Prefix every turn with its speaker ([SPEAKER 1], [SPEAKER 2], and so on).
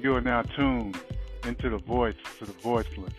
[SPEAKER 1] You are now tuned into the voice to the voiceless.